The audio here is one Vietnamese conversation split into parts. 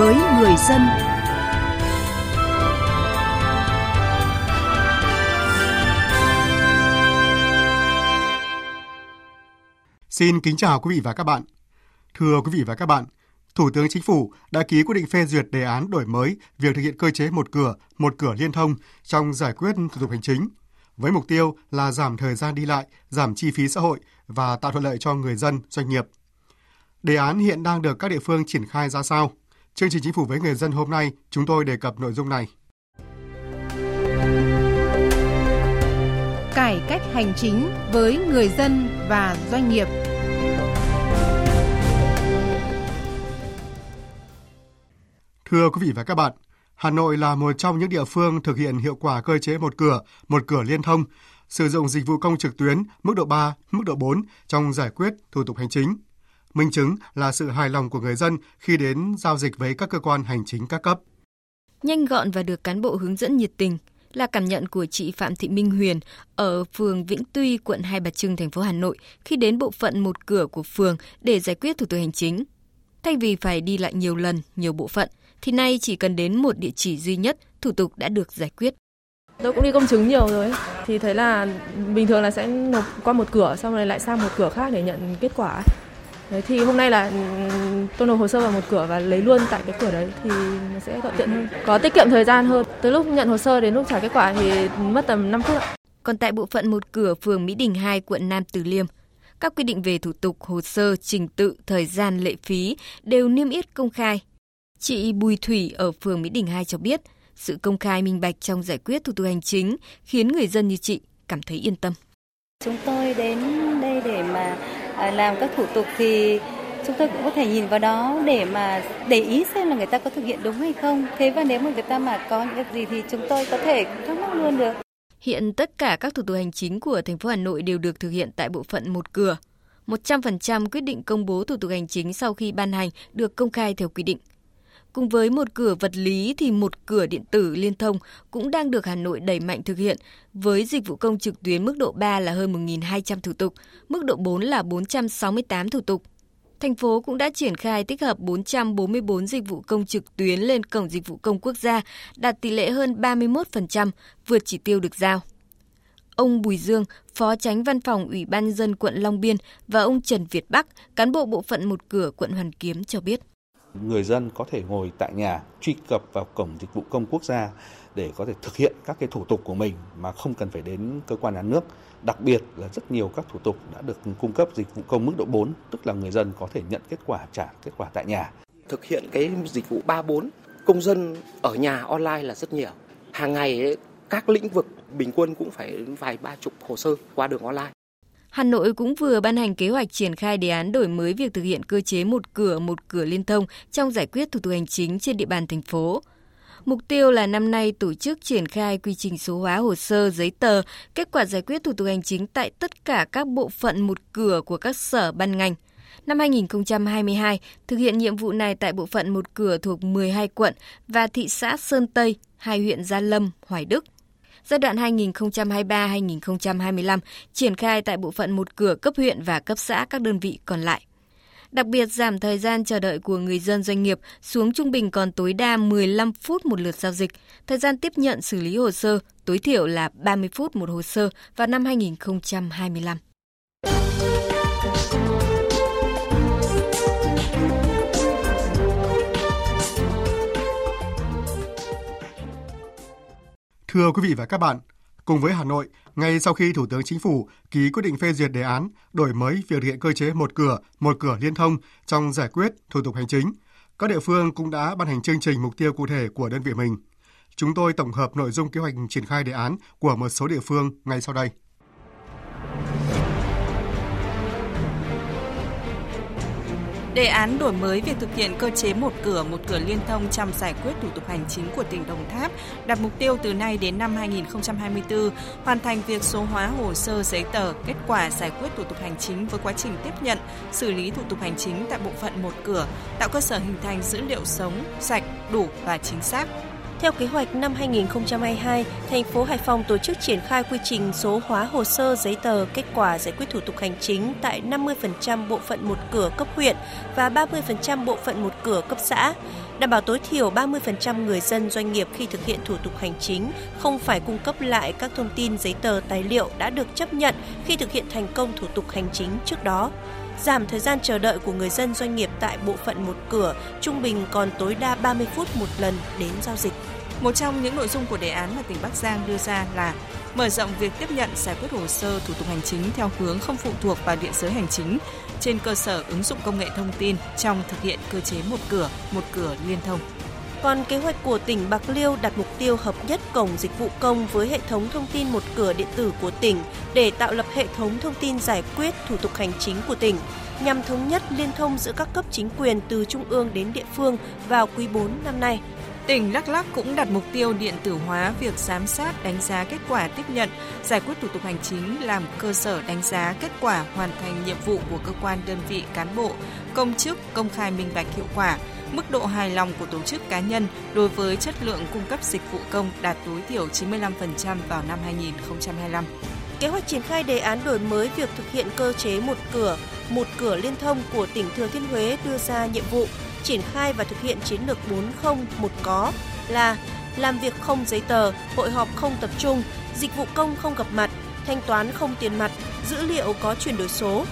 với người dân. Xin kính chào quý vị và các bạn. Thưa quý vị và các bạn, Thủ tướng Chính phủ đã ký quyết định phê duyệt đề án đổi mới việc thực hiện cơ chế một cửa, một cửa liên thông trong giải quyết thủ tục hành chính, với mục tiêu là giảm thời gian đi lại, giảm chi phí xã hội và tạo thuận lợi cho người dân, doanh nghiệp. Đề án hiện đang được các địa phương triển khai ra sao? Chương trình Chính phủ với người dân hôm nay, chúng tôi đề cập nội dung này. Cải cách hành chính với người dân và doanh nghiệp – Thưa quý vị và các bạn, Hà Nội là một trong những địa phương thực hiện hiệu quả cơ chế một cửa, một cửa liên thông, sử dụng dịch vụ công trực tuyến mức độ 3, mức độ 4 trong giải quyết thủ tục hành chính. Minh chứng là sự hài lòng của người dân khi đến giao dịch với các cơ quan hành chính các cấp. Nhanh gọn và được cán bộ hướng dẫn nhiệt tình là cảm nhận của chị Phạm Thị Minh Huyền ở phường Vĩnh Tuy, quận Hai Bà Trưng, thành phố Hà Nội khi đến bộ phận một cửa của phường để giải quyết thủ tục hành chính. Thay vì phải đi lại nhiều lần, nhiều bộ phận, thì nay chỉ cần đến một địa chỉ duy nhất, thủ tục đã được giải quyết. Tôi cũng đi công chứng nhiều rồi, thì thấy là bình thường là sẽ nộp qua một cửa, xong rồi lại sang một cửa khác để nhận kết quả. Đấy, thì hôm nay là tôi nộp hồ sơ vào một cửa và lấy luôn tại cái cửa đấy thì nó sẽ thuận tiện hơn, có tiết kiệm thời gian hơn. Từ lúc nhận hồ sơ đến lúc trả kết quả thì mất tầm 5 phút ạ. Còn tại bộ phận một cửa phường Mỹ Đình 2, quận Nam Từ Liêm, các quy định về thủ tục, hồ sơ, trình tự, thời gian, lệ phí đều niêm yết công khai. Chị Bùi Thủy ở phường Mỹ Đình 2 cho biết, sự công khai minh bạch trong giải quyết thủ tục hành chính khiến người dân như chị cảm thấy yên tâm. Chúng tôi đến đây để mà À, làm các thủ tục thì chúng tôi cũng có thể nhìn vào đó để mà để ý xem là người ta có thực hiện đúng hay không. Thế và nếu mà người ta mà có những gì thì chúng tôi có thể thắc mắc luôn được. Hiện tất cả các thủ tục hành chính của thành phố Hà Nội đều được thực hiện tại bộ phận một cửa. 100% quyết định công bố thủ tục hành chính sau khi ban hành được công khai theo quy định. Cùng với một cửa vật lý thì một cửa điện tử liên thông cũng đang được Hà Nội đẩy mạnh thực hiện với dịch vụ công trực tuyến mức độ 3 là hơn 1.200 thủ tục, mức độ 4 là 468 thủ tục. Thành phố cũng đã triển khai tích hợp 444 dịch vụ công trực tuyến lên cổng dịch vụ công quốc gia, đạt tỷ lệ hơn 31%, vượt chỉ tiêu được giao. Ông Bùi Dương, Phó Tránh Văn phòng Ủy ban dân quận Long Biên và ông Trần Việt Bắc, cán bộ bộ phận một cửa quận Hoàn Kiếm cho biết người dân có thể ngồi tại nhà truy cập vào cổng dịch vụ công quốc gia để có thể thực hiện các cái thủ tục của mình mà không cần phải đến cơ quan nhà nước. Đặc biệt là rất nhiều các thủ tục đã được cung cấp dịch vụ công mức độ 4, tức là người dân có thể nhận kết quả trả kết quả tại nhà. Thực hiện cái dịch vụ 3-4, công dân ở nhà online là rất nhiều. Hàng ngày ấy, các lĩnh vực bình quân cũng phải vài ba chục hồ sơ qua đường online. Hà Nội cũng vừa ban hành kế hoạch triển khai đề án đổi mới việc thực hiện cơ chế một cửa một cửa liên thông trong giải quyết thủ tục hành chính trên địa bàn thành phố. Mục tiêu là năm nay tổ chức triển khai quy trình số hóa hồ sơ, giấy tờ, kết quả giải quyết thủ tục hành chính tại tất cả các bộ phận một cửa của các sở ban ngành. Năm 2022, thực hiện nhiệm vụ này tại bộ phận một cửa thuộc 12 quận và thị xã Sơn Tây, hai huyện Gia Lâm, Hoài Đức giai đoạn 2023-2025 triển khai tại bộ phận một cửa cấp huyện và cấp xã các đơn vị còn lại. Đặc biệt, giảm thời gian chờ đợi của người dân doanh nghiệp xuống trung bình còn tối đa 15 phút một lượt giao dịch. Thời gian tiếp nhận xử lý hồ sơ, tối thiểu là 30 phút một hồ sơ vào năm 2025. Thưa quý vị và các bạn, cùng với Hà Nội, ngay sau khi Thủ tướng Chính phủ ký quyết định phê duyệt đề án đổi mới việc hiện cơ chế một cửa, một cửa liên thông trong giải quyết thủ tục hành chính, các địa phương cũng đã ban hành chương trình mục tiêu cụ thể của đơn vị mình. Chúng tôi tổng hợp nội dung kế hoạch triển khai đề án của một số địa phương ngay sau đây. Đề án đổi mới việc thực hiện cơ chế một cửa một cửa liên thông trong giải quyết thủ tục hành chính của tỉnh Đồng Tháp đặt mục tiêu từ nay đến năm 2024 hoàn thành việc số hóa hồ sơ giấy tờ kết quả giải quyết thủ tục hành chính với quá trình tiếp nhận, xử lý thủ tục hành chính tại bộ phận một cửa, tạo cơ sở hình thành dữ liệu sống, sạch, đủ và chính xác theo kế hoạch năm 2022, thành phố Hải Phòng tổ chức triển khai quy trình số hóa hồ sơ giấy tờ kết quả giải quyết thủ tục hành chính tại 50% bộ phận một cửa cấp huyện và 30% bộ phận một cửa cấp xã. đảm bảo tối thiểu 30% người dân doanh nghiệp khi thực hiện thủ tục hành chính không phải cung cấp lại các thông tin giấy tờ tài liệu đã được chấp nhận khi thực hiện thành công thủ tục hành chính trước đó giảm thời gian chờ đợi của người dân doanh nghiệp tại bộ phận một cửa, trung bình còn tối đa 30 phút một lần đến giao dịch. Một trong những nội dung của đề án mà tỉnh Bắc Giang đưa ra là mở rộng việc tiếp nhận giải quyết hồ sơ thủ tục hành chính theo hướng không phụ thuộc vào địa giới hành chính trên cơ sở ứng dụng công nghệ thông tin trong thực hiện cơ chế một cửa, một cửa liên thông. Còn kế hoạch của tỉnh Bạc Liêu đặt mục tiêu hợp nhất cổng dịch vụ công với hệ thống thông tin một cửa điện tử của tỉnh để tạo lập hệ thống thông tin giải quyết thủ tục hành chính của tỉnh, nhằm thống nhất liên thông giữa các cấp chính quyền từ trung ương đến địa phương vào quý 4 năm nay. Tỉnh Đắk Lắk cũng đặt mục tiêu điện tử hóa việc giám sát đánh giá kết quả tiếp nhận, giải quyết thủ tục hành chính làm cơ sở đánh giá kết quả hoàn thành nhiệm vụ của cơ quan đơn vị cán bộ, công chức công khai minh bạch hiệu quả, mức độ hài lòng của tổ chức cá nhân đối với chất lượng cung cấp dịch vụ công đạt tối thiểu 95% vào năm 2025. Kế hoạch triển khai đề án đổi mới việc thực hiện cơ chế một cửa, một cửa liên thông của tỉnh Thừa Thiên Huế đưa ra nhiệm vụ triển khai và thực hiện chiến lược 40 một có là làm việc không giấy tờ, hội họp không tập trung, dịch vụ công không gặp mặt, thanh toán không tiền mặt, dữ liệu có chuyển đổi số.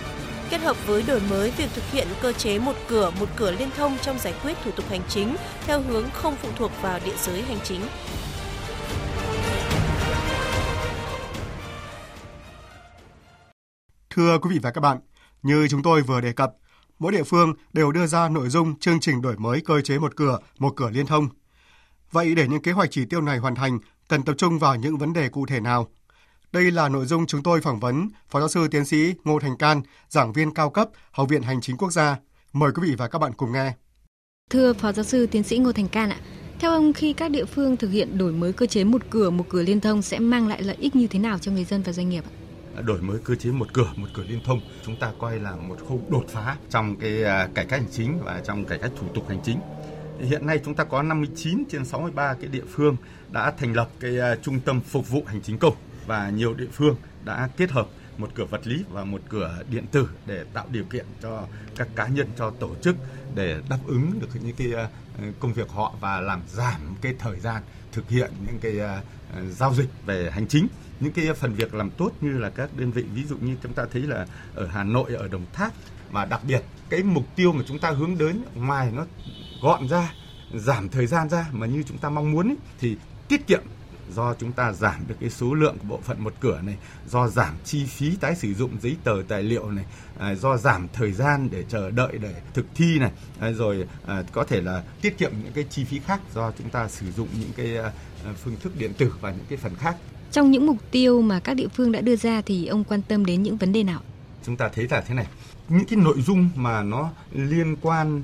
Kết hợp với đổi mới việc thực hiện cơ chế một cửa, một cửa liên thông trong giải quyết thủ tục hành chính theo hướng không phụ thuộc vào địa giới hành chính. Thưa quý vị và các bạn, như chúng tôi vừa đề cập, mỗi địa phương đều đưa ra nội dung chương trình đổi mới cơ chế một cửa, một cửa liên thông. Vậy để những kế hoạch chỉ tiêu này hoàn thành, cần tập trung vào những vấn đề cụ thể nào? Đây là nội dung chúng tôi phỏng vấn Phó giáo sư tiến sĩ Ngô Thành Can, giảng viên cao cấp Học viện Hành chính Quốc gia. Mời quý vị và các bạn cùng nghe. Thưa Phó giáo sư tiến sĩ Ngô Thành Can ạ, theo ông khi các địa phương thực hiện đổi mới cơ chế một cửa một cửa liên thông sẽ mang lại lợi ích như thế nào cho người dân và doanh nghiệp ạ? Đổi mới cơ chế một cửa một cửa liên thông. Chúng ta coi là một khâu đột phá trong cái à, cải cách hành chính và trong cải cách thủ tục hành chính. Hiện nay chúng ta có 59 trên 63 cái địa phương đã thành lập cái à, trung tâm phục vụ hành chính công và nhiều địa phương đã kết hợp một cửa vật lý và một cửa điện tử để tạo điều kiện cho các cá nhân cho tổ chức để đáp ứng được những cái ờ, công việc họ và làm giảm cái thời gian thực hiện những cái ờ, giao dịch về hành chính. Những cái phần việc làm tốt như là các đơn vị ví dụ như chúng ta thấy là ở Hà Nội ở Đồng Tháp và đặc biệt cái mục tiêu mà chúng ta hướng đến ngoài nó gọn ra giảm thời gian ra mà như chúng ta mong muốn ấy, thì tiết kiệm do chúng ta giảm được cái số lượng của bộ phận một cửa này, do giảm chi phí tái sử dụng giấy tờ tài liệu này, à, do giảm thời gian để chờ đợi để thực thi này, à, rồi à, có thể là tiết kiệm những cái chi phí khác do chúng ta sử dụng những cái à, phương thức điện tử và những cái phần khác trong những mục tiêu mà các địa phương đã đưa ra thì ông quan tâm đến những vấn đề nào? Chúng ta thấy là thế này, những cái nội dung mà nó liên quan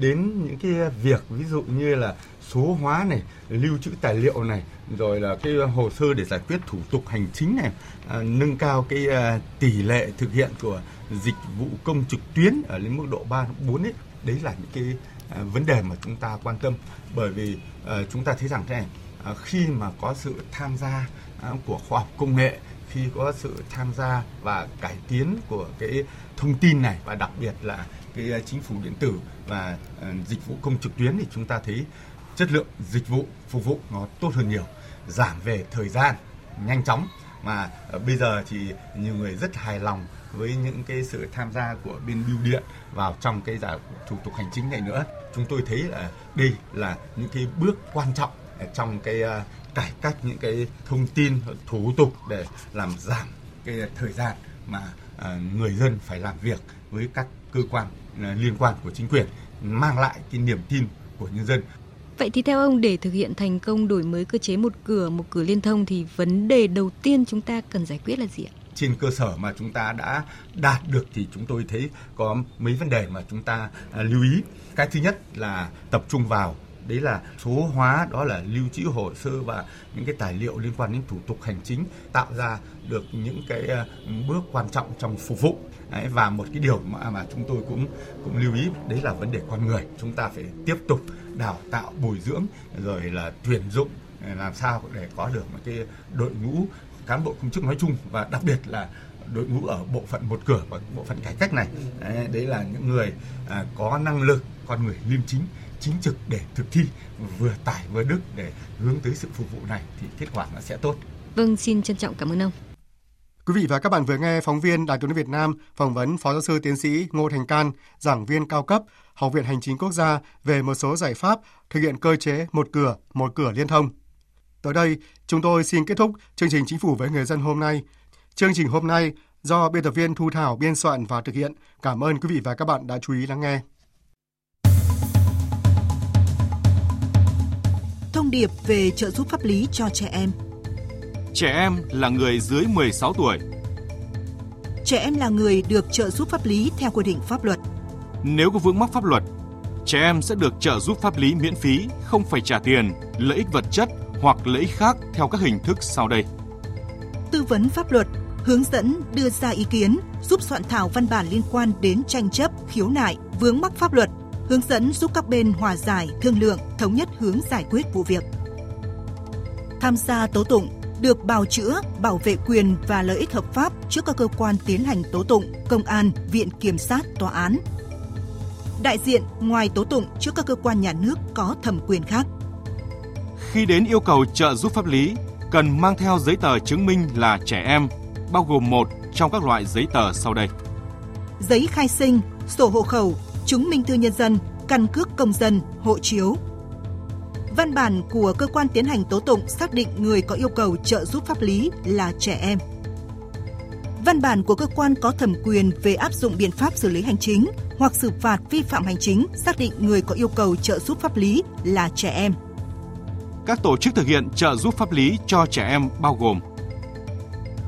đến những cái việc ví dụ như là số hóa này, lưu trữ tài liệu này, rồi là cái hồ sơ để giải quyết thủ tục hành chính này, à, nâng cao cái à, tỷ lệ thực hiện của dịch vụ công trực tuyến ở lên mức độ 3 4 ấy. Đấy là những cái à, vấn đề mà chúng ta quan tâm bởi vì à, chúng ta thấy rằng thế này, à, khi mà có sự tham gia À, của khoa học công nghệ khi có sự tham gia và cải tiến của cái thông tin này và đặc biệt là cái à, chính phủ điện tử và à, dịch vụ công trực tuyến thì chúng ta thấy chất lượng dịch vụ, phục vụ nó tốt hơn nhiều, giảm về thời gian nhanh chóng mà ờ, bây giờ thì nhiều người rất hài lòng với những cái sự tham gia của bên bưu điện vào trong cái giải thủ tục hành chính này nữa chúng tôi thấy là đây là những cái bước quan trọng trong cái ờ, cải cách những cái thông tin, thủ tục để làm giảm cái thời gian mà ờ, người dân phải làm việc với các cơ quan liên quan của chính quyền, mang lại cái niềm tin của nhân dân. Vậy thì theo ông để thực hiện thành công đổi mới cơ chế một cửa một cửa liên thông thì vấn đề đầu tiên chúng ta cần giải quyết là gì ạ? trên cơ sở mà chúng ta đã đạt được thì chúng tôi thấy có mấy vấn đề mà chúng ta à, lưu ý. Cái thứ nhất là tập trung vào đấy là số hóa đó là lưu trữ hồ sơ và những cái tài liệu liên quan đến thủ tục hành chính tạo ra được những cái ờ, bước quan trọng trong phục vụ. Đấy, và một cái điều mà mà chúng tôi cũng cũng lưu ý đấy là vấn đề con người. Chúng ta phải tiếp tục đào tạo bồi dưỡng rồi là tuyển dụng ờ, làm sao để có được một cái đội ngũ cán bộ công chức nói chung và đặc biệt là đội ngũ ở bộ phận một cửa và bộ phận cải cách này. Đấy, đấy là những người à, có năng lực con người liêm chính chính trực để thực thi vừa tải vừa đức để hướng tới sự phục vụ này thì kết quả nó sẽ tốt. Vâng, xin trân trọng cảm ơn ông. Quý vị và các bạn vừa nghe phóng viên Đài tiếng nói Việt Nam phỏng vấn Phó giáo sư tiến sĩ Ngô Thành Can, giảng viên cao cấp Học viện Hành chính Quốc gia về một số giải pháp thực hiện cơ chế một cửa, một cửa liên thông. Tới đây, chúng tôi xin kết thúc chương trình Chính phủ với người dân hôm nay. Chương trình hôm nay do biên tập viên Thu Thảo biên soạn và thực hiện. Cảm ơn quý vị và các bạn đã chú ý lắng nghe. Điệp về trợ giúp pháp lý cho trẻ em Trẻ em là người dưới 16 tuổi. Trẻ em là người được trợ giúp pháp lý theo quy định pháp luật. Nếu có vướng mắc pháp luật, trẻ em sẽ được trợ giúp pháp lý miễn phí, không phải trả tiền, lợi ích vật chất hoặc lợi ích khác theo các hình thức sau đây. Tư vấn pháp luật, hướng dẫn đưa ra ý kiến, giúp soạn thảo văn bản liên quan đến tranh chấp, khiếu nại, vướng mắc pháp luật, hướng dẫn giúp các bên hòa giải, thương lượng, thống nhất hướng giải quyết vụ việc. Tham gia tố tụng, được bào chữa, bảo vệ quyền và lợi ích hợp pháp trước các cơ quan tiến hành tố tụng, công an, viện kiểm sát, tòa án. Đại diện ngoài tố tụng trước các cơ quan nhà nước có thẩm quyền khác. Khi đến yêu cầu trợ giúp pháp lý, cần mang theo giấy tờ chứng minh là trẻ em, bao gồm một trong các loại giấy tờ sau đây. Giấy khai sinh, sổ hộ khẩu, chứng minh thư nhân dân, căn cước công dân, hộ chiếu, Văn bản của cơ quan tiến hành tố tụng xác định người có yêu cầu trợ giúp pháp lý là trẻ em. Văn bản của cơ quan có thẩm quyền về áp dụng biện pháp xử lý hành chính hoặc xử phạt vi phạm hành chính xác định người có yêu cầu trợ giúp pháp lý là trẻ em. Các tổ chức thực hiện trợ giúp pháp lý cho trẻ em bao gồm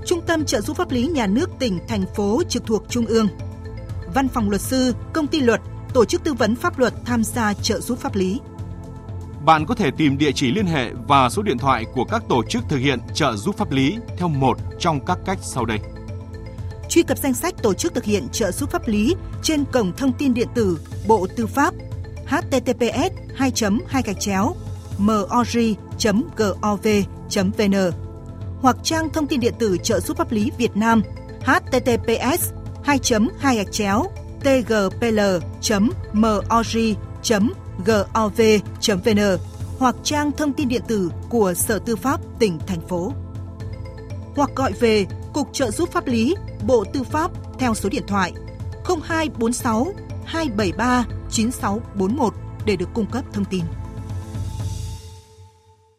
Trung tâm trợ giúp pháp lý nhà nước tỉnh, thành phố trực thuộc Trung ương, Văn phòng luật sư, công ty luật, tổ chức tư vấn pháp luật tham gia trợ giúp pháp lý bạn có thể tìm địa chỉ liên hệ và số điện thoại của các tổ chức thực hiện trợ giúp pháp lý theo một trong các cách sau đây. Truy cập danh sách tổ chức thực hiện trợ giúp pháp lý trên cổng thông tin điện tử Bộ Tư pháp https 2 2 gạch chéo mori.gov.vn hoặc trang thông tin điện tử trợ giúp pháp lý Việt Nam https 2 2 gạch chéo tgpl.mog.gov.vn hoặc trang thông tin điện tử của Sở Tư pháp tỉnh, thành phố. Hoặc gọi về Cục trợ giúp pháp lý, Bộ Tư pháp theo số điện thoại 0246 273 9641 để được cung cấp thông tin.